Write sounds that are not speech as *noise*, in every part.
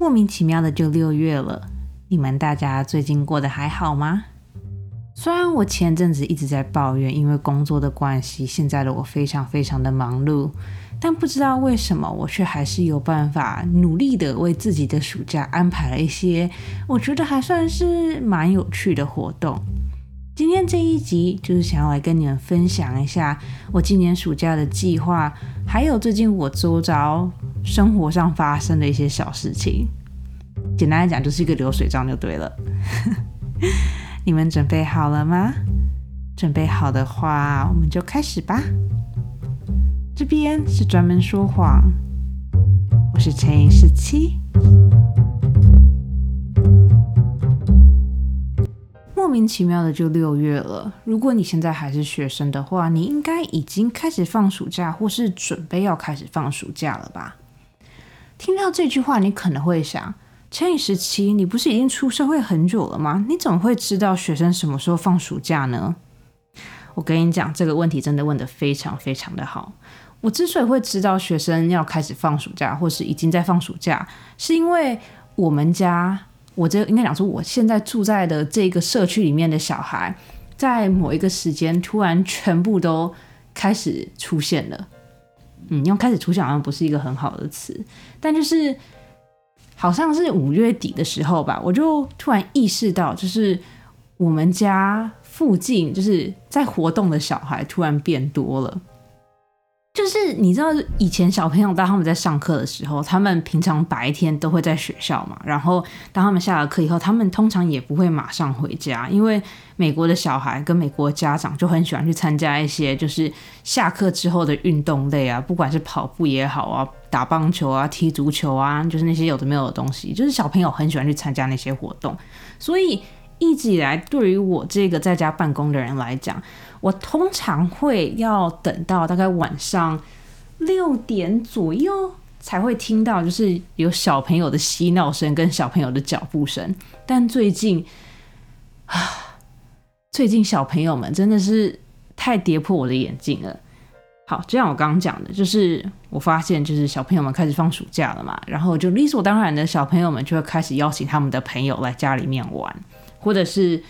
莫名其妙的就六月了，你们大家最近过得还好吗？虽然我前阵子一直在抱怨，因为工作的关系，现在的我非常非常的忙碌，但不知道为什么，我却还是有办法努力的为自己的暑假安排了一些我觉得还算是蛮有趣的活动。今天这一集就是想要来跟你们分享一下我今年暑假的计划，还有最近我周遭生活上发生的一些小事情。简单来讲，就是一个流水账就对了。*laughs* 你们准备好了吗？准备好的话，我们就开始吧。这边是专门说谎，我是陈颖十七。莫名其妙的就六月了。如果你现在还是学生的话，你应该已经开始放暑假，或是准备要开始放暑假了吧？听到这句话，你可能会想。陈颖十七，你不是已经出社会很久了吗？你怎么会知道学生什么时候放暑假呢？我跟你讲，这个问题真的问得非常非常的好。我之所以会知道学生要开始放暑假，或是已经在放暑假，是因为我们家，我这应该讲说，我现在住在的这个社区里面的小孩，在某一个时间突然全部都开始出现了。嗯，用开始出现好像不是一个很好的词，但就是。好像是五月底的时候吧，我就突然意识到，就是我们家附近就是在活动的小孩突然变多了。就是你知道，以前小朋友当他们在上课的时候，他们平常白天都会在学校嘛，然后当他们下了课以后，他们通常也不会马上回家，因为美国的小孩跟美国家长就很喜欢去参加一些就是下课之后的运动类啊，不管是跑步也好啊，打棒球啊，踢足球啊，就是那些有的没有的东西，就是小朋友很喜欢去参加那些活动，所以。一直以来，对于我这个在家办公的人来讲，我通常会要等到大概晚上六点左右才会听到，就是有小朋友的嬉闹声跟小朋友的脚步声。但最近啊，最近小朋友们真的是太跌破我的眼镜了。好，就像我刚刚讲的，就是我发现，就是小朋友们开始放暑假了嘛，然后就理所当然的小朋友们就会开始邀请他们的朋友来家里面玩。或者是，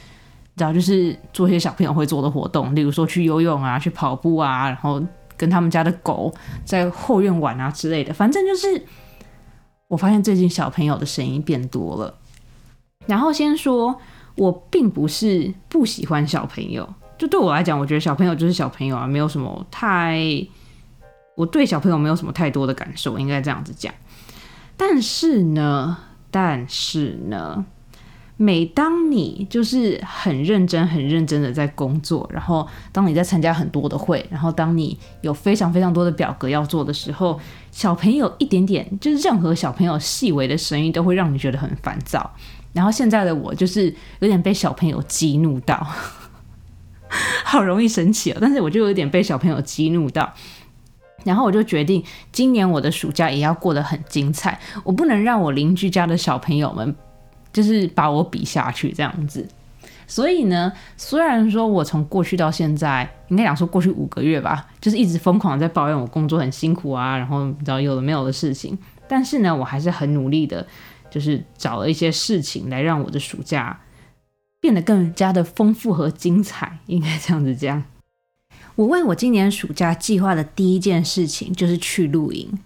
知道就是做一些小朋友会做的活动，例如说去游泳啊、去跑步啊，然后跟他们家的狗在后院玩啊之类的。反正就是，我发现最近小朋友的声音变多了。然后先说，我并不是不喜欢小朋友，就对我来讲，我觉得小朋友就是小朋友啊，没有什么太，我对小朋友没有什么太多的感受，应该这样子讲。但是呢，但是呢。每当你就是很认真、很认真的在工作，然后当你在参加很多的会，然后当你有非常非常多的表格要做的时候，小朋友一点点，就是任何小朋友细微的声音都会让你觉得很烦躁。然后现在的我就是有点被小朋友激怒到，*laughs* 好容易生气哦。但是我就有点被小朋友激怒到，然后我就决定今年我的暑假也要过得很精彩，我不能让我邻居家的小朋友们。就是把我比下去这样子，所以呢，虽然说我从过去到现在，应该讲说过去五个月吧，就是一直疯狂在抱怨我工作很辛苦啊，然后你知道有的没有的事情，但是呢，我还是很努力的，就是找了一些事情来让我的暑假变得更加的丰富和精彩，应该这样子讲。我为我今年暑假计划的第一件事情就是去露营。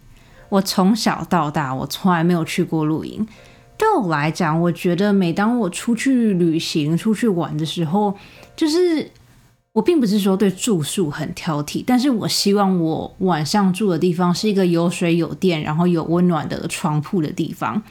我从小到大，我从来没有去过露营。对我来讲，我觉得每当我出去旅行、出去玩的时候，就是我并不是说对住宿很挑剔，但是我希望我晚上住的地方是一个有水有电，然后有温暖的床铺的地方。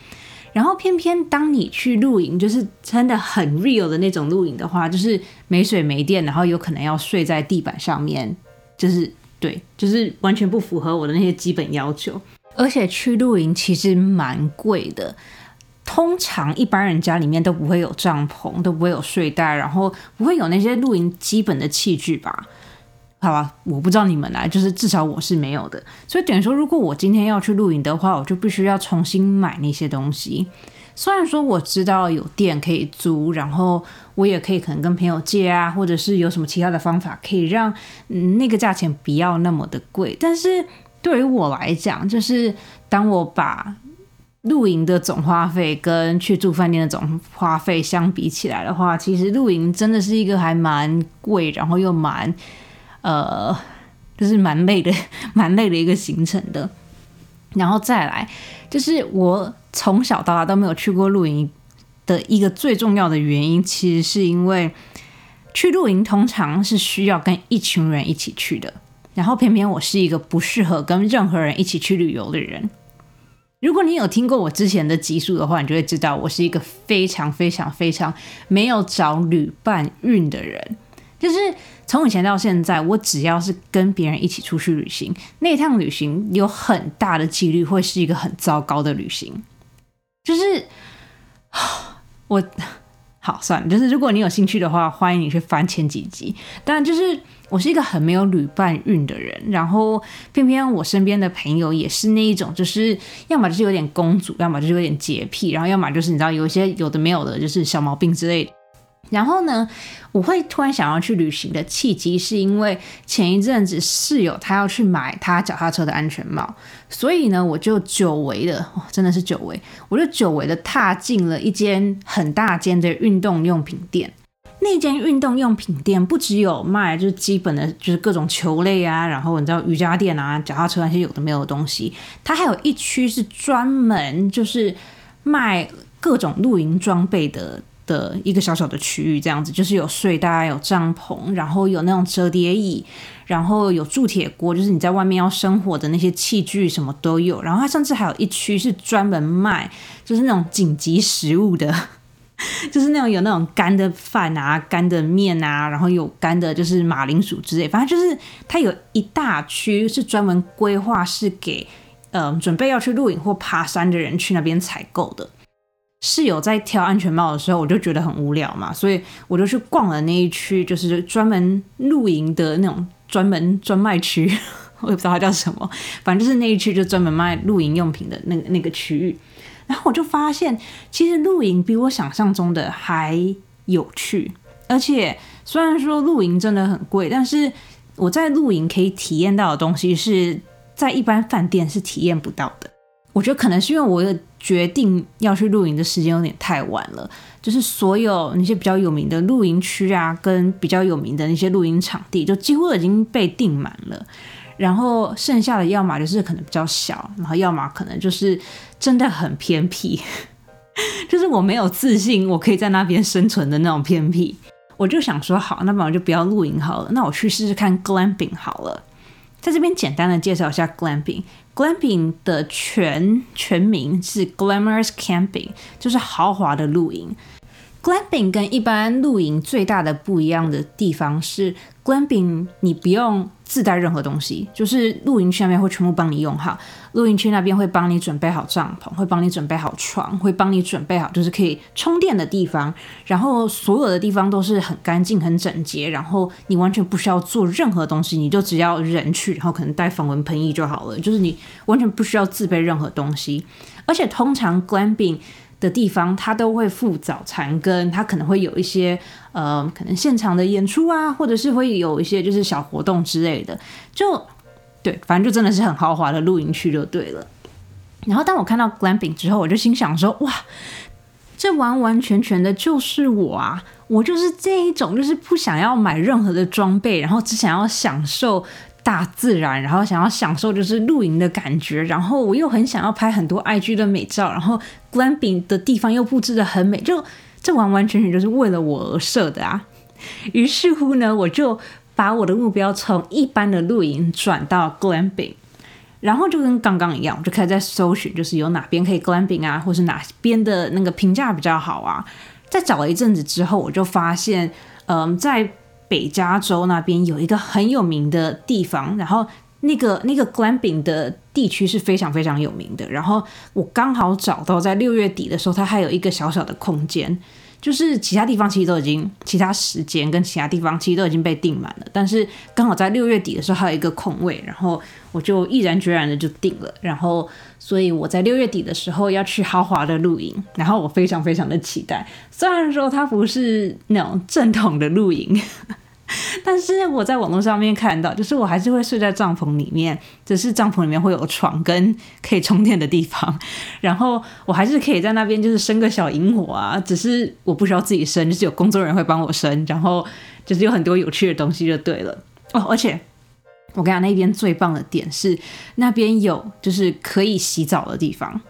然后偏偏当你去露营，就是真的很 real 的那种露营的话，就是没水没电，然后有可能要睡在地板上面，就是对，就是完全不符合我的那些基本要求。而且去露营其实蛮贵的。通常一般人家里面都不会有帐篷，都不会有睡袋，然后不会有那些露营基本的器具吧？好吧，我不知道你们来，就是至少我是没有的。所以等于说，如果我今天要去露营的话，我就必须要重新买那些东西。虽然说我知道有店可以租，然后我也可以可能跟朋友借啊，或者是有什么其他的方法可以让嗯那个价钱不要那么的贵，但是对于我来讲，就是当我把露营的总花费跟去住饭店的总花费相比起来的话，其实露营真的是一个还蛮贵，然后又蛮呃，就是蛮累的、*laughs* 蛮累的一个行程的。然后再来，就是我从小到大都没有去过露营的一个最重要的原因，其实是因为去露营通常是需要跟一群人一起去的，然后偏偏我是一个不适合跟任何人一起去旅游的人。如果你有听过我之前的集数的话，你就会知道我是一个非常非常非常没有找旅伴运的人。就是从以前到现在，我只要是跟别人一起出去旅行，那趟旅行有很大的几率会是一个很糟糕的旅行。就是我。*sighs* 好，算了，就是如果你有兴趣的话，欢迎你去翻前几集。但就是我是一个很没有旅伴运的人，然后偏偏我身边的朋友也是那一种，就是要么就是有点公主，要么就是有点洁癖，然后要么就是你知道有一些有的没有的，就是小毛病之类的。然后呢，我会突然想要去旅行的契机，是因为前一阵子室友他要去买他脚踏车的安全帽，所以呢，我就久违的，真的是久违，我就久违的踏进了一间很大间的运动用品店。那间运动用品店不只有卖就是基本的，就是各种球类啊，然后你知道瑜伽垫啊、脚踏车那些有的没有的东西，它还有一区是专门就是卖各种露营装备的。的一个小小的区域，这样子就是有睡袋、有帐篷，然后有那种折叠椅，然后有铸铁锅，就是你在外面要生火的那些器具什么都有。然后它甚至还有一区是专门卖，就是那种紧急食物的，*laughs* 就是那种有那种干的饭啊、干的面啊，然后有干的就是马铃薯之类，反正就是它有一大区是专门规划是给呃准备要去露营或爬山的人去那边采购的。室友在挑安全帽的时候，我就觉得很无聊嘛，所以我就去逛了那一区，就是专门露营的那种专门专卖区，*laughs* 我也不知道它叫什么，反正就是那一区就专门卖露营用品的那个那个区域。然后我就发现，其实露营比我想象中的还有趣，而且虽然说露营真的很贵，但是我在露营可以体验到的东西是在一般饭店是体验不到的。我觉得可能是因为我的决定要去露营的时间有点太晚了，就是所有那些比较有名的露营区啊，跟比较有名的那些露营场地，就几乎已经被订满了。然后剩下的要么就是可能比较小，然后要么可能就是真的很偏僻，*laughs* 就是我没有自信我可以在那边生存的那种偏僻。我就想说，好，那么我就不要露营好了，那我去试试看 glamping 好了。在这边简单的介绍一下 glamping。Glamping 的全全名是 Glamorous Camping，就是豪华的露营。Glamping 跟一般露营最大的不一样的地方是，Glamping 你不用。自带任何东西，就是露营区那边会全部帮你用好，露营区那边会帮你准备好帐篷，会帮你准备好床，会帮你准备好就是可以充电的地方，然后所有的地方都是很干净、很整洁，然后你完全不需要做任何东西，你就只要人去，然后可能带防蚊喷雾就好了，就是你完全不需要自备任何东西，而且通常 glamping。的地方，他都会附早餐，跟他可能会有一些呃，可能现场的演出啊，或者是会有一些就是小活动之类的，就对，反正就真的是很豪华的露营区就对了。然后当我看到 glamping 之后，我就心想说，哇，这完完全全的就是我啊！我就是这一种，就是不想要买任何的装备，然后只想要享受。大自然，然后想要享受就是露营的感觉，然后我又很想要拍很多 IG 的美照，然后 glamping 的地方又布置的很美，就这完完全全就是为了我而设的啊！于是乎呢，我就把我的目标从一般的露营转到 glamping，然后就跟刚刚一样，我就开始在搜寻，就是有哪边可以 glamping 啊，或是哪边的那个评价比较好啊。在找了一阵子之后，我就发现，嗯，在北加州那边有一个很有名的地方，然后那个那个 glamping 的地区是非常非常有名的。然后我刚好找到在六月底的时候，它还有一个小小的空间。就是其他地方其实都已经，其他时间跟其他地方其实都已经被订满了，但是刚好在六月底的时候还有一个空位，然后我就毅然决然的就订了，然后所以我在六月底的时候要去豪华的露营，然后我非常非常的期待，虽然说它不是那种正统的露营，*laughs* 但是我在网络上面看到，就是我还是会睡在帐篷里面，只是帐篷里面会有床跟可以充电的地方，然后我还是可以在那边就是生个小萤火啊，只是我不需要自己生，就是有工作人员会帮我生，然后就是有很多有趣的东西就对了哦。而且我跟你讲，那边最棒的点是那边有就是可以洗澡的地方，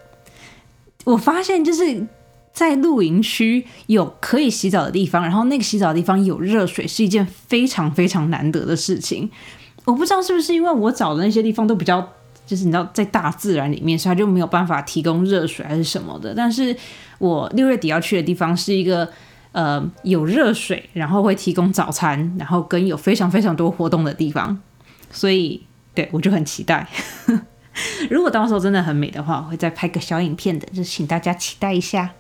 我发现就是。在露营区有可以洗澡的地方，然后那个洗澡的地方有热水，是一件非常非常难得的事情。我不知道是不是因为我找的那些地方都比较，就是你知道在大自然里面，所以它就没有办法提供热水还是什么的。但是我六月底要去的地方是一个呃有热水，然后会提供早餐，然后跟有非常非常多活动的地方，所以对我就很期待。*laughs* 如果到时候真的很美的话，我会再拍个小影片的，就请大家期待一下。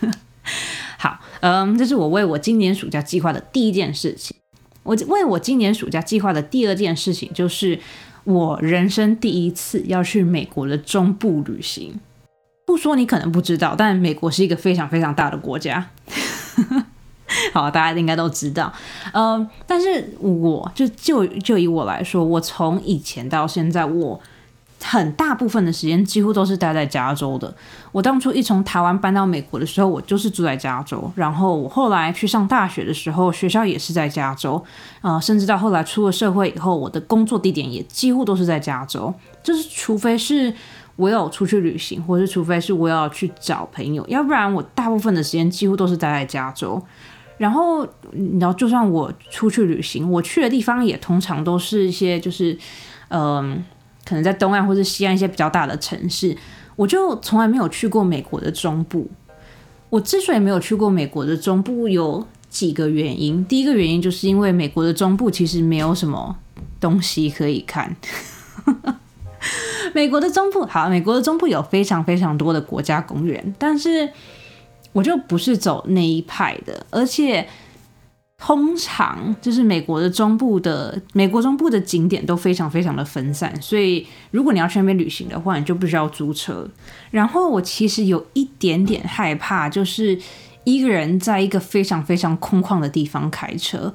*laughs* 好，嗯，这是我为我今年暑假计划的第一件事情。我为我今年暑假计划的第二件事情，就是我人生第一次要去美国的中部旅行。不说你可能不知道，但美国是一个非常非常大的国家。*laughs* 好，大家应该都知道。嗯，但是我就就就以我来说，我从以前到现在，我。很大部分的时间几乎都是待在加州的。我当初一从台湾搬到美国的时候，我就是住在加州。然后我后来去上大学的时候，学校也是在加州。呃，甚至到后来出了社会以后，我的工作地点也几乎都是在加州。就是除非是我有出去旅行，或是除非是我要去找朋友，要不然我大部分的时间几乎都是待在加州。然后，你知道，就算我出去旅行，我去的地方也通常都是一些就是，嗯。可能在东岸或者西岸一些比较大的城市，我就从来没有去过美国的中部。我之所以没有去过美国的中部，有几个原因。第一个原因就是因为美国的中部其实没有什么东西可以看。*laughs* 美国的中部好，美国的中部有非常非常多的国家公园，但是我就不是走那一派的，而且。通常就是美国的中部的美国中部的景点都非常非常的分散，所以如果你要去那边旅行的话，你就不需要租车。然后我其实有一点点害怕，就是一个人在一个非常非常空旷的地方开车，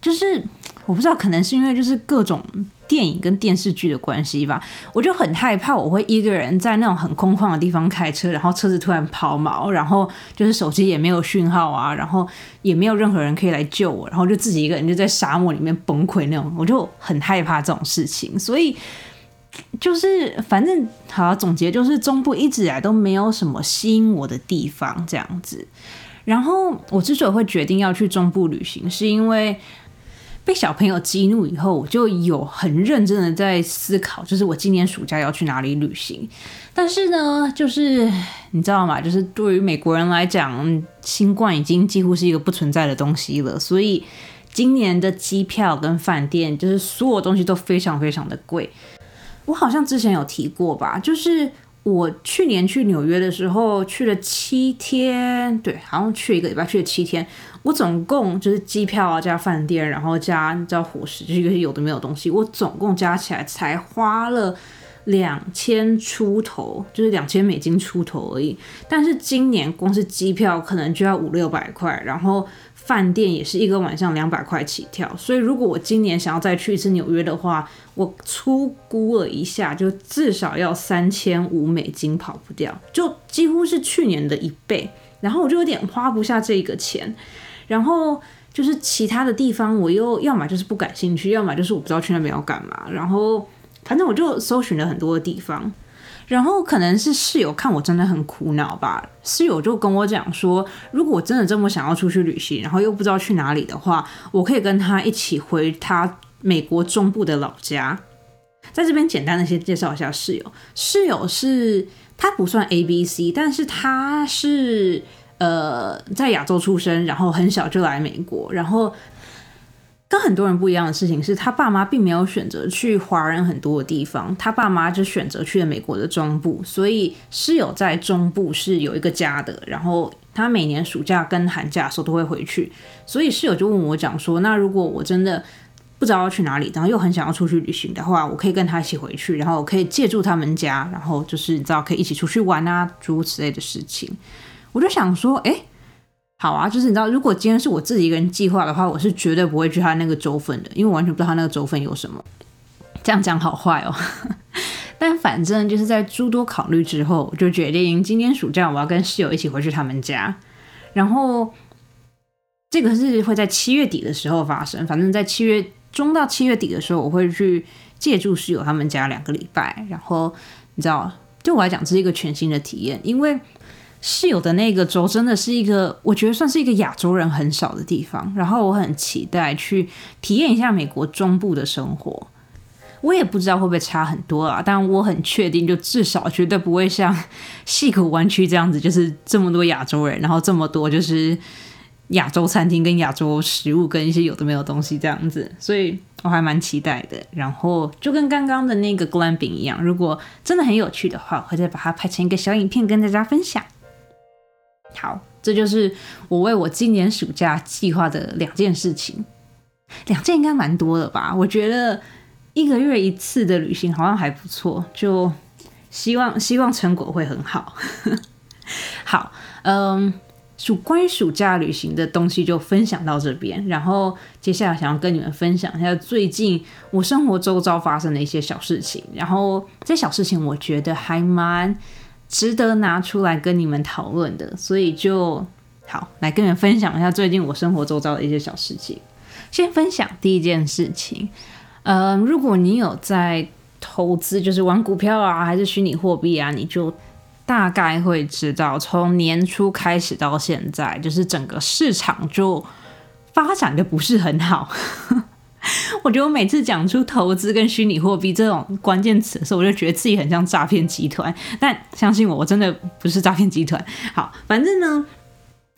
就是我不知道，可能是因为就是各种。电影跟电视剧的关系吧，我就很害怕我会一个人在那种很空旷的地方开车，然后车子突然抛锚，然后就是手机也没有讯号啊，然后也没有任何人可以来救我，然后就自己一个人就在沙漠里面崩溃那种，我就很害怕这种事情。所以就是反正好总结就是中部一直以来都没有什么吸引我的地方这样子。然后我之所以会决定要去中部旅行，是因为。被小朋友激怒以后，我就有很认真的在思考，就是我今年暑假要去哪里旅行。但是呢，就是你知道吗？就是对于美国人来讲，新冠已经几乎是一个不存在的东西了。所以今年的机票跟饭店，就是所有东西都非常非常的贵。我好像之前有提过吧，就是。我去年去纽约的时候，去了七天，对，好像去一个礼拜，去了七天。我总共就是机票啊，加饭店，然后加你知道伙食，就是一个有的没有东西，我总共加起来才花了两千出头，就是两千美金出头而已。但是今年光是机票可能就要五六百块，然后。饭店也是一个晚上两百块起跳，所以如果我今年想要再去一次纽约的话，我粗估了一下，就至少要三千五美金跑不掉，就几乎是去年的一倍。然后我就有点花不下这个钱，然后就是其他的地方我又要么就是不感兴趣，要么就是我不知道去那边要干嘛。然后反正我就搜寻了很多的地方。然后可能是室友看我真的很苦恼吧，室友就跟我讲说，如果我真的这么想要出去旅行，然后又不知道去哪里的话，我可以跟他一起回他美国中部的老家。在这边简单的先介绍一下室友，室友是他不算 A B C，但是他是呃在亚洲出生，然后很小就来美国，然后。跟很多人不一样的事情是他爸妈并没有选择去华人很多的地方，他爸妈就选择去了美国的中部，所以室友在中部是有一个家的。然后他每年暑假跟寒假的时候都会回去，所以室友就问我讲说，那如果我真的不知道要去哪里，然后又很想要出去旅行的话，我可以跟他一起回去，然后我可以借住他们家，然后就是你知道可以一起出去玩啊，诸如此类的事情。我就想说，哎。好啊，就是你知道，如果今天是我自己一个人计划的话，我是绝对不会去他那个州份的，因为我完全不知道他那个州份有什么。这样讲好坏哦，*laughs* 但反正就是在诸多考虑之后，就决定今年暑假我要跟室友一起回去他们家。然后这个是会在七月底的时候发生，反正在七月中到七月底的时候，我会去借住室友他们家两个礼拜。然后你知道，对我来讲这是一个全新的体验，因为。室友的那个州真的是一个，我觉得算是一个亚洲人很少的地方。然后我很期待去体验一下美国中部的生活。我也不知道会不会差很多啊，但我很确定，就至少绝对不会像细谷湾区这样子，就是这么多亚洲人，然后这么多就是亚洲餐厅跟亚洲食物跟一些有的没有东西这样子。所以我还蛮期待的。然后就跟刚刚的那个 glan 饼一样，如果真的很有趣的话，我会再把它拍成一个小影片跟大家分享。好，这就是我为我今年暑假计划的两件事情，两件应该蛮多的吧？我觉得一个月一次的旅行好像还不错，就希望希望成果会很好。*laughs* 好，嗯，暑关于暑假旅行的东西就分享到这边，然后接下来想要跟你们分享一下最近我生活周遭发生的一些小事情，然后这小事情我觉得还蛮。值得拿出来跟你们讨论的，所以就好来跟你们分享一下最近我生活周遭的一些小事情。先分享第一件事情，呃，如果你有在投资，就是玩股票啊，还是虚拟货币啊，你就大概会知道，从年初开始到现在，就是整个市场就发展的不是很好。*laughs* 我觉得我每次讲出投资跟虚拟货币这种关键词的时候，我就觉得自己很像诈骗集团。但相信我，我真的不是诈骗集团。好，反正呢，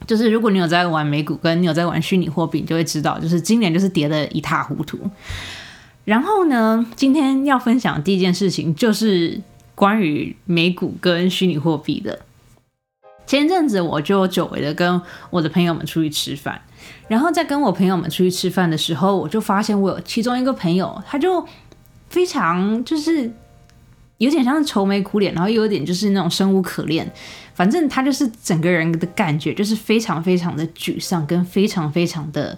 就是如果你有在玩美股，跟你有在玩虚拟货币，你就会知道，就是今年就是跌的一塌糊涂。然后呢，今天要分享第一件事情就是关于美股跟虚拟货币的。前阵子我就久违的跟我的朋友们出去吃饭。然后在跟我朋友们出去吃饭的时候，我就发现我有其中一个朋友，他就非常就是有点像愁眉苦脸，然后又有点就是那种生无可恋，反正他就是整个人的感觉就是非常非常的沮丧，跟非常非常的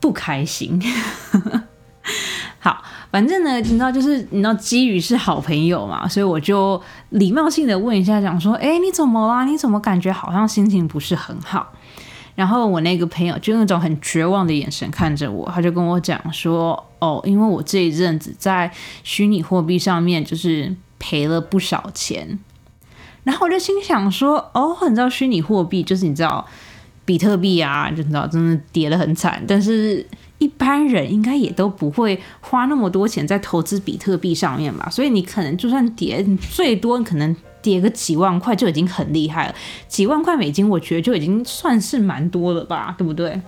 不开心。*laughs* 好，反正呢，你知道就是你知道基于是好朋友嘛，所以我就礼貌性的问一下，讲说，哎，你怎么啦？你怎么感觉好像心情不是很好？然后我那个朋友就那种很绝望的眼神看着我，他就跟我讲说：“哦，因为我这一阵子在虚拟货币上面就是赔了不少钱。”然后我就心想说：“哦，你知道虚拟货币就是你知道比特币啊，就你知道真的跌得很惨，但是一般人应该也都不会花那么多钱在投资比特币上面吧？所以你可能就算跌，最多可能。”跌个几万块就已经很厉害了，几万块美金，我觉得就已经算是蛮多了吧，对不对？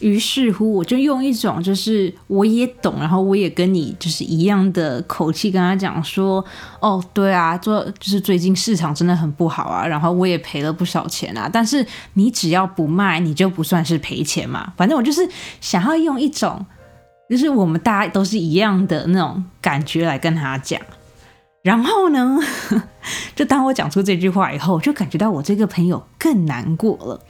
于是乎，我就用一种就是我也懂，然后我也跟你就是一样的口气跟他讲说：“哦，对啊，做就是最近市场真的很不好啊，然后我也赔了不少钱啊，但是你只要不卖，你就不算是赔钱嘛。反正我就是想要用一种就是我们大家都是一样的那种感觉来跟他讲。”然后呢，*laughs* 就当我讲出这句话以后，我就感觉到我这个朋友更难过了。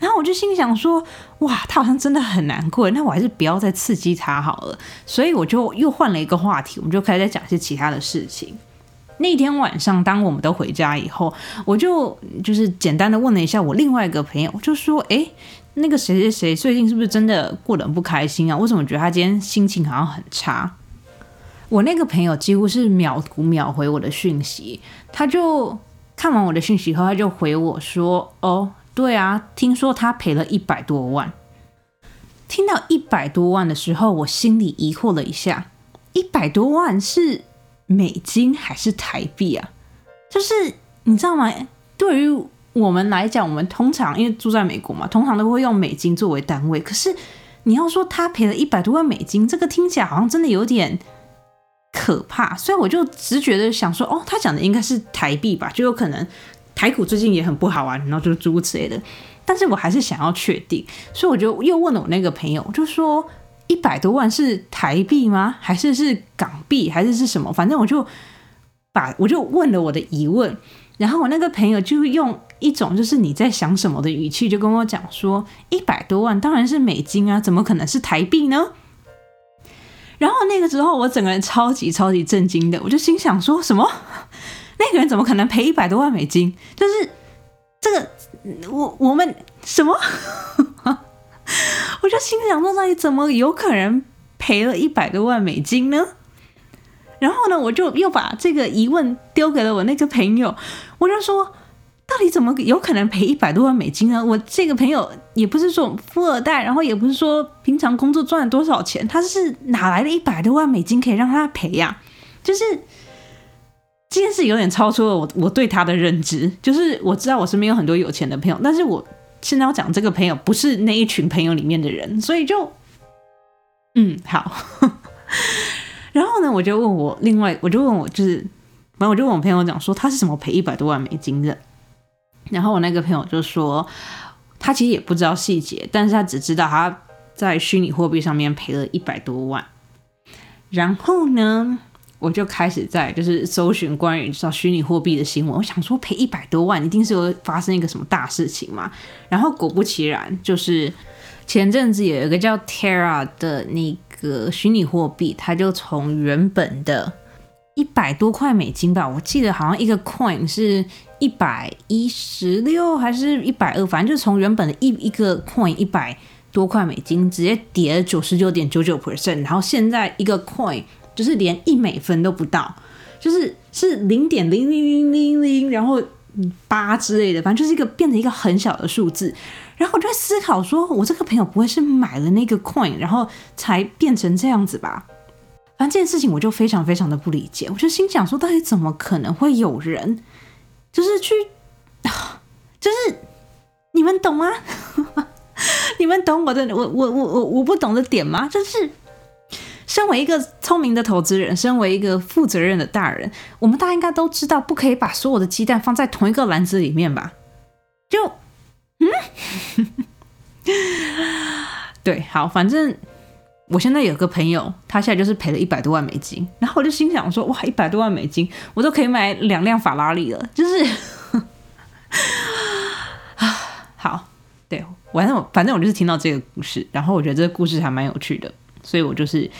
然后我就心想说：“哇，他好像真的很难过，那我还是不要再刺激他好了。”所以我就又换了一个话题，我们就开始在讲一些其他的事情。那天晚上，当我们都回家以后，我就就是简单的问了一下我另外一个朋友，就说：“哎，那个谁谁谁最近是不是真的过得很不开心啊？为什么觉得他今天心情好像很差？”我那个朋友几乎是秒读秒回我的讯息，他就看完我的讯息后，他就回我说：“哦，对啊，听说他赔了一百多万。”听到一百多万的时候，我心里疑惑了一下：一百多万是美金还是台币啊？就是你知道吗？对于我们来讲，我们通常因为住在美国嘛，通常都会用美金作为单位。可是你要说他赔了一百多万美金，这个听起来好像真的有点。可怕，所以我就直觉的想说，哦，他讲的应该是台币吧，就有可能台股最近也很不好啊，然后就是诸如此类的。但是我还是想要确定，所以我就又问了我那个朋友，就说一百多万是台币吗？还是是港币？还是是什么？反正我就把我就问了我的疑问，然后我那个朋友就用一种就是你在想什么的语气，就跟我讲说一百多万当然是美金啊，怎么可能是台币呢？然后那个时候我整个人超级超级震惊的，我就心想说什么？*laughs* 那个人怎么可能赔一百多万美金？就是这个我我们什么？*laughs* 我就心想说，那你怎么有可能赔了一百多万美金呢？然后呢，我就又把这个疑问丢给了我那个朋友，我就说，到底怎么有可能赔一百多万美金呢？我这个朋友也不是说富二代，然后也不是说平常工作赚了多少钱，他是哪来的一百多万美金可以让他赔呀？就是这件事有点超出了我我对他的认知。就是我知道我身边有很多有钱的朋友，但是我现在要讲这个朋友不是那一群朋友里面的人，所以就嗯好。*laughs* 然后呢，我就问我另外，我就问我就是，反正我就问我朋友讲说他是怎么赔一百多万美金的。然后我那个朋友就说，他其实也不知道细节，但是他只知道他在虚拟货币上面赔了一百多万。然后呢，我就开始在就是搜寻关于知道虚拟货币的新闻，我想说赔一百多万一定是有发生一个什么大事情嘛。然后果不其然，就是前阵子有一个叫 Terra 的那。个虚拟货币，它就从原本的一百多块美金吧，我记得好像一个 coin 是一百一十六还是一百二，反正就从原本的一一个 coin 一百多块美金，直接跌了九十九点九九 percent，然后现在一个 coin 就是连一美分都不到，就是是零点零零零零零，然后八之类的，反正就是一个变成一个很小的数字。然后我就在思考，说我这个朋友不会是买了那个 coin，然后才变成这样子吧？反正这件事情我就非常非常的不理解。我就心想说，到底怎么可能会有人，就是去，*sighs* 就是你们懂吗？*laughs* 你们懂我的，我我我我我不懂的点吗？就是身为一个聪明的投资人，身为一个负责任的大人，我们大家应该都知道，不可以把所有的鸡蛋放在同一个篮子里面吧？就。嗯，*laughs* 对，好，反正我现在有个朋友，他现在就是赔了一百多万美金，然后我就心想说，哇，一百多万美金，我都可以买两辆法拉利了，就是啊，好，对，反正我反正我就是听到这个故事，然后我觉得这个故事还蛮有趣的，所以我就是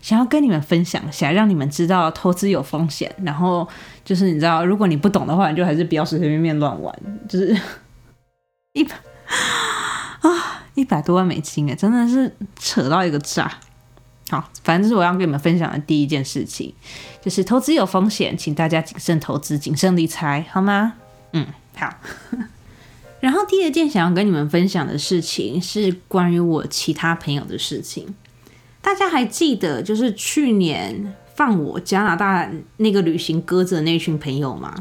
想要跟你们分享，想让你们知道投资有风险，然后就是你知道，如果你不懂的话，你就还是不要随随便便乱玩，就是。*laughs* 一 *sighs* 啊，一百多万美金哎，真的是扯到一个炸。好，反正这是我要跟你们分享的第一件事情，就是投资有风险，请大家谨慎投资，谨慎理财，好吗？嗯，好。*laughs* 然后第二件想要跟你们分享的事情是关于我其他朋友的事情。大家还记得就是去年放我加拿大那个旅行鸽子的那群朋友吗？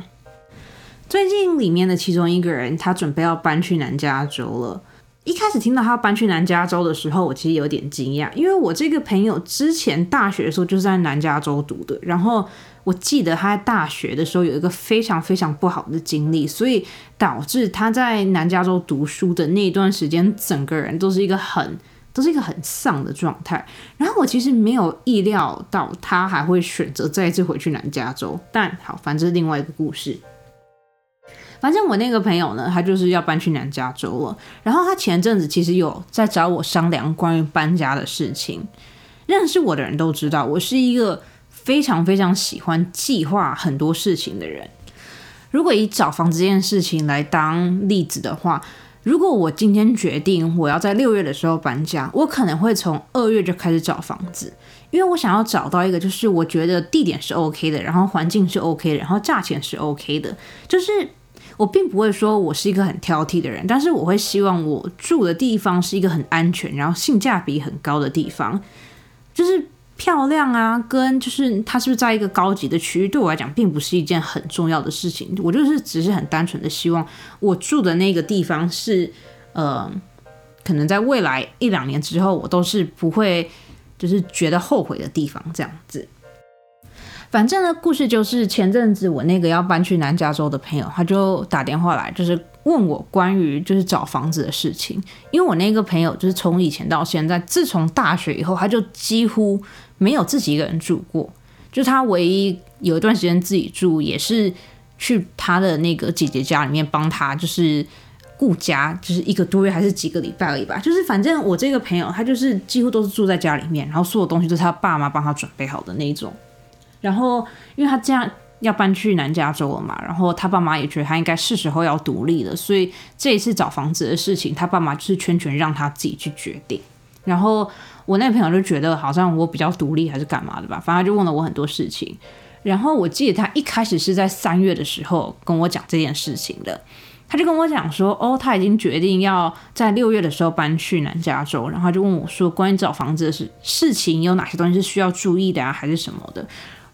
最近里面的其中一个人，他准备要搬去南加州了。一开始听到他要搬去南加州的时候，我其实有点惊讶，因为我这个朋友之前大学的时候就是在南加州读的。然后我记得他在大学的时候有一个非常非常不好的经历，所以导致他在南加州读书的那一段时间，整个人都是一个很都是一个很丧的状态。然后我其实没有意料到他还会选择再次回去南加州，但好，反正是另外一个故事。反正我那个朋友呢，他就是要搬去南加州了。然后他前阵子其实有在找我商量关于搬家的事情。认识我的人都知道，我是一个非常非常喜欢计划很多事情的人。如果以找房子这件事情来当例子的话，如果我今天决定我要在六月的时候搬家，我可能会从二月就开始找房子，因为我想要找到一个就是我觉得地点是 OK 的，然后环境是 OK 的，然后价钱是 OK 的，就是。我并不会说我是一个很挑剔的人，但是我会希望我住的地方是一个很安全，然后性价比很高的地方，就是漂亮啊，跟就是它是不是在一个高级的区域，对我来讲并不是一件很重要的事情。我就是只是很单纯的希望我住的那个地方是，呃，可能在未来一两年之后，我都是不会就是觉得后悔的地方，这样子。反正呢，故事就是前阵子我那个要搬去南加州的朋友，他就打电话来，就是问我关于就是找房子的事情。因为我那个朋友就是从以前到现在，自从大学以后，他就几乎没有自己一个人住过。就他唯一有一段时间自己住，也是去他的那个姐姐家里面帮他，就是顾家，就是一个多月还是几个礼拜而已吧。就是反正我这个朋友，他就是几乎都是住在家里面，然后所有东西都是他爸妈帮他准备好的那一种。然后因为他这样要搬去南加州了嘛，然后他爸妈也觉得他应该是时候要独立了，所以这一次找房子的事情，他爸妈就是全权让他自己去决定。然后我那朋友就觉得好像我比较独立还是干嘛的吧，反正就问了我很多事情。然后我记得他一开始是在三月的时候跟我讲这件事情的，他就跟我讲说，哦，他已经决定要在六月的时候搬去南加州，然后他就问我说，关于找房子的事事情有哪些东西是需要注意的啊，还是什么的。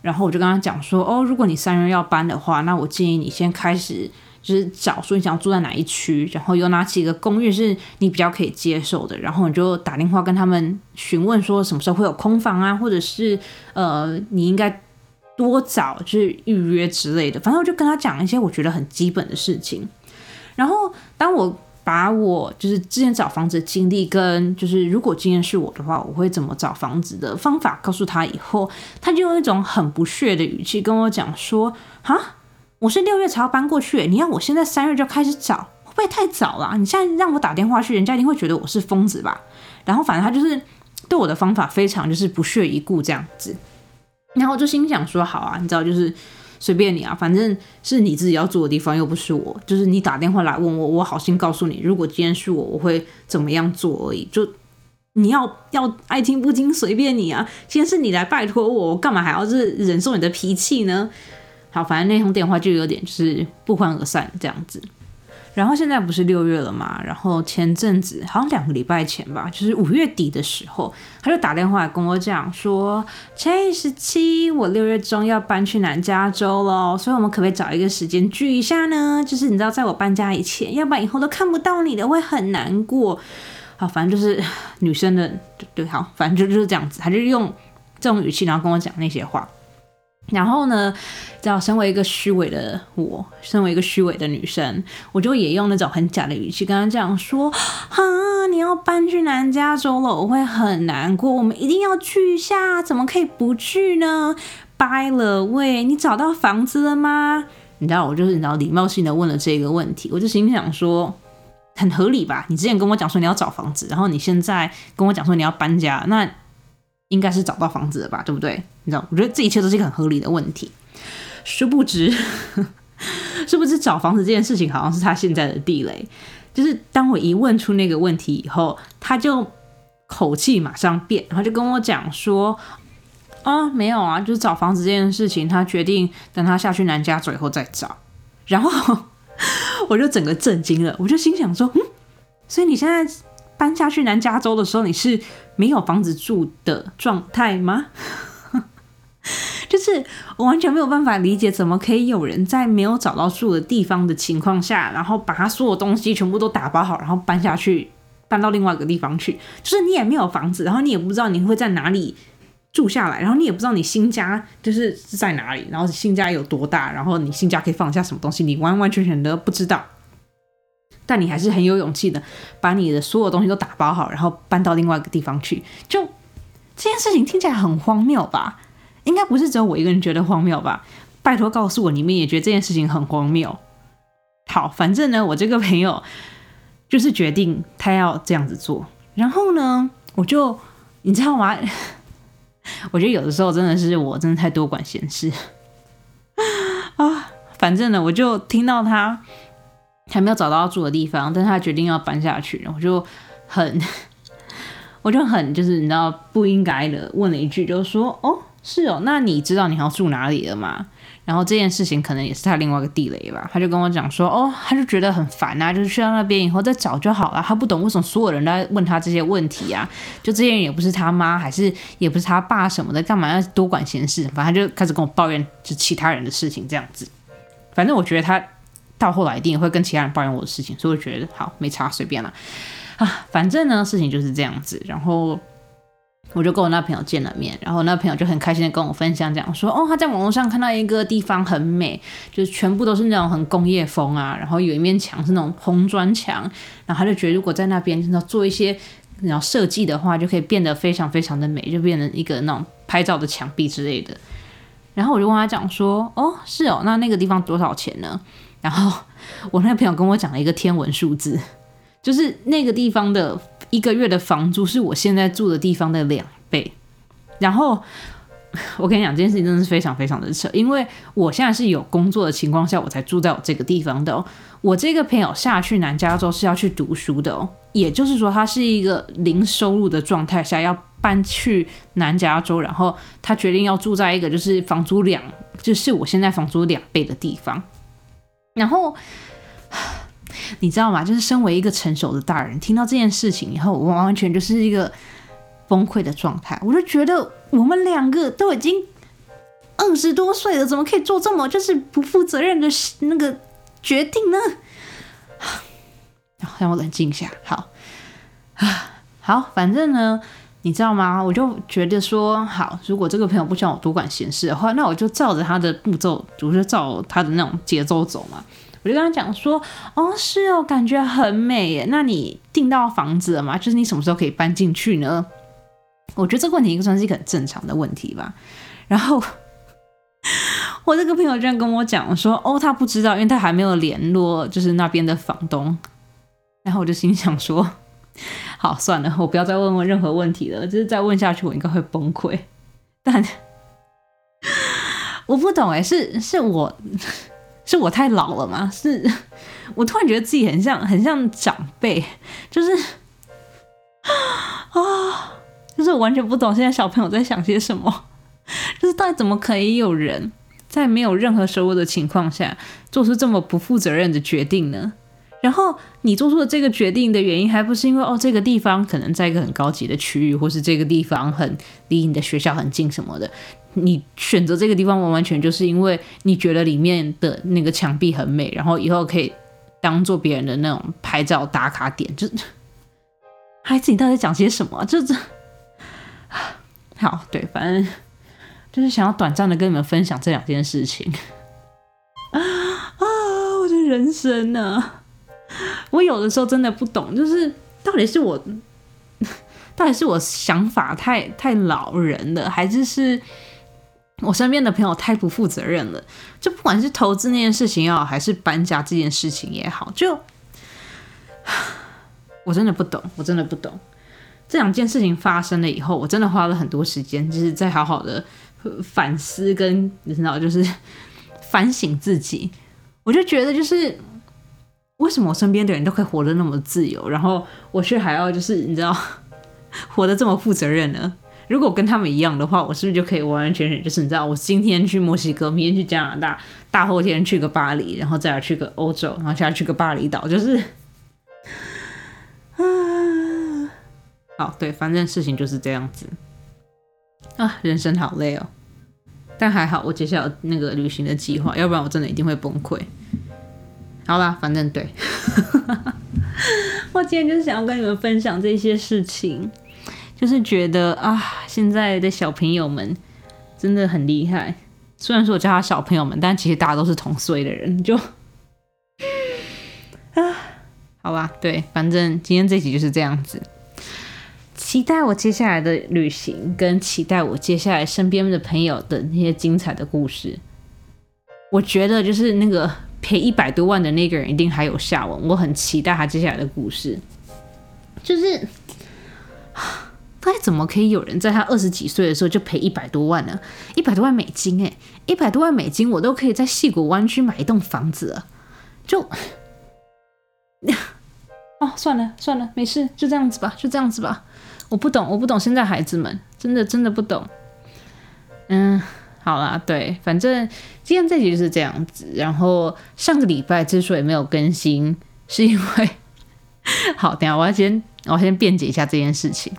然后我就跟他讲说，哦，如果你三月要搬的话，那我建议你先开始就是找说你想要住在哪一区，然后有哪几个公寓是你比较可以接受的，然后你就打电话跟他们询问说什么时候会有空房啊，或者是呃你应该。多早就是预约之类的，反正我就跟他讲一些我觉得很基本的事情。然后当我把我就是之前找房子的经历跟就是如果今天是我的话，我会怎么找房子的方法告诉他以后，他就用一种很不屑的语气跟我讲说：“哈，我是六月才要搬过去，你要我现在三月就开始找，会不会太早了？你现在让我打电话去，人家一定会觉得我是疯子吧？”然后反正他就是对我的方法非常就是不屑一顾这样子。然后就心想说好啊，你知道就是随便你啊，反正是你自己要住的地方，又不是我。就是你打电话来问我，我好心告诉你，如果今天是我，我会怎么样做而已。就你要要爱听不听随便你啊。今天是你来拜托我，我干嘛还要是忍受你的脾气呢？好，反正那通电话就有点就是不欢而散这样子。然后现在不是六月了嘛？然后前阵子好像两个礼拜前吧，就是五月底的时候，他就打电话跟我讲说：“七十七，我六月中要搬去南加州了，所以我们可不可以找一个时间聚一下呢？就是你知道，在我搬家以前，要不然以后都看不到你的，会很难过。好，反正就是女生的对，好，反正就就是这样子，他就用这种语气，然后跟我讲那些话。”然后呢，只要身为一个虚伪的我，身为一个虚伪的女生，我就也用那种很假的语气跟他这样说：“哈，你要搬去南加州了，我会很难过。我们一定要去一下，怎么可以不去呢？”By the way，你找到房子了吗？你知道，我就是你知道礼貌性的问了这个问题，我就心想说，很合理吧？你之前跟我讲说你要找房子，然后你现在跟我讲说你要搬家，那。应该是找到房子了吧，对不对？你知道，我觉得这一切都是一个很合理的问题。殊不知，*laughs* 殊不知找房子这件事情好像是他现在的地雷。就是当我一问出那个问题以后，他就口气马上变，然后就跟我讲说：“啊，没有啊，就是找房子这件事情，他决定等他下去南加州以后再找。”然后 *laughs* 我就整个震惊了，我就心想说：“嗯，所以你现在？”搬下去南加州的时候，你是没有房子住的状态吗？*laughs* 就是我完全没有办法理解，怎么可以有人在没有找到住的地方的情况下，然后把他所有东西全部都打包好，然后搬下去，搬到另外一个地方去。就是你也没有房子，然后你也不知道你会在哪里住下来，然后你也不知道你新家就是在哪里，然后新家有多大，然后你新家可以放下什么东西，你完完全全的不知道。但你还是很有勇气的，把你的所有东西都打包好，然后搬到另外一个地方去。就这件事情听起来很荒谬吧？应该不是只有我一个人觉得荒谬吧？拜托告诉我，你们也觉得这件事情很荒谬。好，反正呢，我这个朋友就是决定他要这样子做。然后呢，我就你知道吗？*laughs* 我觉得有的时候真的是我真的太多管闲事 *laughs* 啊。反正呢，我就听到他。还没有找到住的地方，但是他决定要搬下去，我就很，*laughs* 我就很就是你知道不应该的问了一句，就说哦是哦，那你知道你要住哪里了吗？然后这件事情可能也是他另外一个地雷吧，他就跟我讲说哦，他就觉得很烦啊，就是去到那边以后再找就好了，他不懂为什么所有人都在问他这些问题啊，就这些人也不是他妈，还是也不是他爸什么的，干嘛要多管闲事？反正他就开始跟我抱怨就其他人的事情这样子，反正我觉得他。到后来一定会跟其他人抱怨我的事情，所以我觉得好没差，随便了啊，反正呢事情就是这样子。然后我就跟我那朋友见了面，然后那朋友就很开心的跟我分享，讲说哦他在网络上看到一个地方很美，就是全部都是那种很工业风啊，然后有一面墙是那种红砖墙，然后他就觉得如果在那边做一些然后设计的话，就可以变得非常非常的美，就变成一个那种拍照的墙壁之类的。然后我就问他讲说，哦，是哦，那那个地方多少钱呢？然后我那个朋友跟我讲了一个天文数字，就是那个地方的一个月的房租是我现在住的地方的两倍。然后我跟你讲，这件事情真的是非常非常的扯，因为我现在是有工作的情况下，我才住在我这个地方的哦。我这个朋友下去南加州是要去读书的哦，也就是说他是一个零收入的状态下要搬去南加州，然后他决定要住在一个就是房租两，就是我现在房租两倍的地方。然后 *sighs* 你知道吗？就是身为一个成熟的大人，听到这件事情以后，我完完全就是一个崩溃的状态。我就觉得我们两个都已经二十多岁了，怎么可以做这么就是不负责任的那个决定呢？*sighs* 让我冷静一下。好啊，*sighs* 好，反正呢，你知道吗？我就觉得说，好，如果这个朋友不希望我多管闲事的话，那我就照着他的步骤，我就照他的那种节奏走嘛。我就跟他讲说，哦，是哦，感觉很美耶。那你订到房子了吗？就是你什么时候可以搬进去呢？我觉得这个问题应该算是一个很正常的问题吧。然后 *laughs* 我这个朋友居然跟我讲说，哦，他不知道，因为他还没有联络，就是那边的房东。然后我就心想说，好，算了，我不要再问问任何问题了。就是再问下去，我应该会崩溃。但我不懂哎，是是我。是我太老了吗？是我突然觉得自己很像很像长辈，就是啊，就是我完全不懂现在小朋友在想些什么，就是到底怎么可以有人在没有任何收入的情况下做出这么不负责任的决定呢？然后你做出的这个决定的原因，还不是因为哦这个地方可能在一个很高级的区域，或是这个地方很离你的学校很近什么的。你选择这个地方完完全就是因为你觉得里面的那个墙壁很美，然后以后可以当做别人的那种拍照打卡点。就 *laughs* 孩子，你到底讲些什么？这这好对，反正就是想要短暂的跟你们分享这两件事情啊 *laughs* 啊！我的人生呢，*laughs* 我有的时候真的不懂，就是到底是我 *laughs* 到底是我想法太太老人了，还是是？我身边的朋友太不负责任了，就不管是投资那件事情也好，还是搬家这件事情也好，就 *sighs* 我真的不懂，我真的不懂。这两件事情发生了以后，我真的花了很多时间，就是在好好的反思跟你知道，就是反省自己。我就觉得，就是为什么我身边的人都可以活得那么自由，然后我却还要就是你知道 *laughs* 活得这么负责任呢？如果跟他们一样的话，我是不是就可以完完全全就是你知道，我今天去墨西哥，明天去加拿大，大后天去个巴黎，然后再来去个欧洲，然后再去个巴厘岛，就是 *laughs* 啊，好，对，反正事情就是这样子啊，人生好累哦，但还好我接下来那个旅行的计划，要不然我真的一定会崩溃。好吧，反正对，*laughs* 我今天就是想要跟你们分享这些事情。就是觉得啊，现在的小朋友们真的很厉害。虽然说我叫他小朋友们，但其实大家都是同岁的人。就 *laughs* 啊，好吧，对，反正今天这集就是这样子。期待我接下来的旅行，跟期待我接下来身边的朋友的那些精彩的故事。我觉得就是那个赔一百多万的那个人一定还有下文。我很期待他接下来的故事，就是。该怎么可以有人在他二十几岁的时候就赔一百多万呢？一百多万美金，哎，一百多万美金，我都可以在戏谷湾区买一栋房子了。就，*laughs* 哦，算了算了，没事，就这样子吧，就这样子吧。我不懂，我不懂现在孩子们，真的真的不懂。嗯，好啦，对，反正今天这集就是这样子。然后上个礼拜之所以没有更新，是因为，好，等下我要先我要先辩解一下这件事情。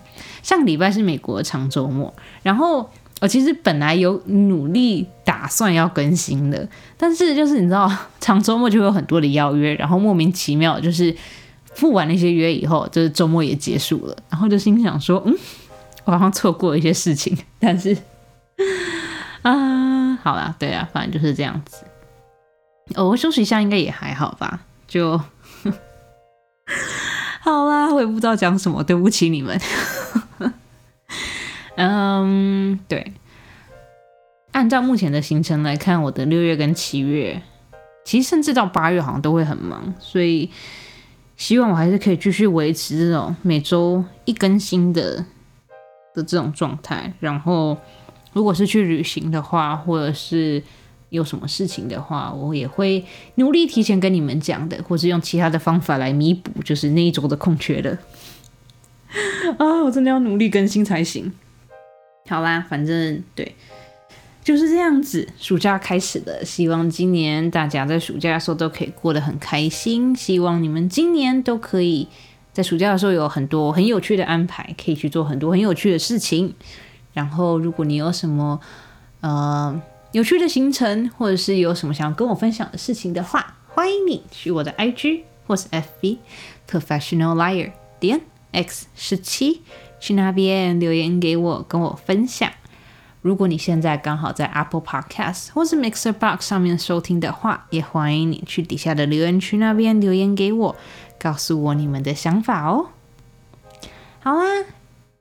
上个礼拜是美国的长周末，然后我其实本来有努力打算要更新的，但是就是你知道长周末就会有很多的邀约，然后莫名其妙就是付完那些约以后，就是周末也结束了，然后就心想说，嗯，我好像错过了一些事情，但是啊，好啦，对啊，反正就是这样子，我休息一下应该也还好吧，就。*laughs* 好啦，我也不知道讲什么，对不起你们。*laughs* 嗯，对，按照目前的行程来看，我的六月跟七月，其实甚至到八月好像都会很忙，所以希望我还是可以继续维持这种每周一更新的的这种状态。然后，如果是去旅行的话，或者是有什么事情的话，我也会努力提前跟你们讲的，或是用其他的方法来弥补，就是那一周的空缺的。*laughs* 啊，我真的要努力更新才行。好啦，反正对，就是这样子。暑假开始了，希望今年大家在暑假的时候都可以过得很开心。希望你们今年都可以在暑假的时候有很多很有趣的安排，可以去做很多很有趣的事情。然后，如果你有什么呃。有趣的行程，或者是有什么想要跟我分享的事情的话，欢迎你去我的 IG 或是 FB Professional Liar 点 X 十七，去那边留言给我，跟我分享。如果你现在刚好在 Apple Podcast 或是 Mixer Box 上面收听的话，也欢迎你去底下的留言区那边留言给我，告诉我你们的想法哦。好啦，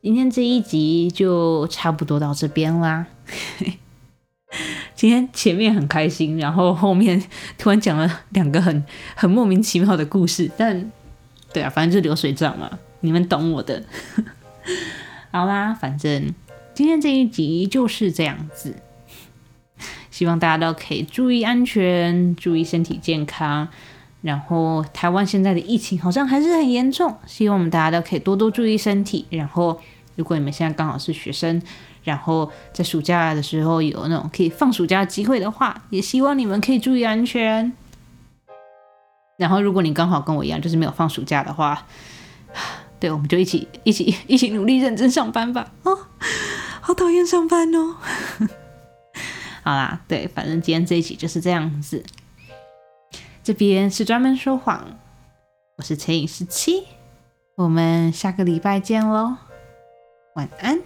今天这一集就差不多到这边啦。*laughs* 今天前面很开心，然后后面突然讲了两个很很莫名其妙的故事，但对啊，反正就流水账嘛，你们懂我的。*laughs* 好啦，反正今天这一集就是这样子，希望大家都可以注意安全，注意身体健康。然后台湾现在的疫情好像还是很严重，希望我们大家都可以多多注意身体。然后如果你们现在刚好是学生，然后在暑假的时候有那种可以放暑假的机会的话，也希望你们可以注意安全。然后如果你刚好跟我一样，就是没有放暑假的话，*sighs* 对，我们就一起一起一起努力认真上班吧。哦，好讨厌上班哦。*laughs* 好啦，对，反正今天这一集就是这样子。这边是专门说谎，我是陈颖十七，我们下个礼拜见喽，晚安。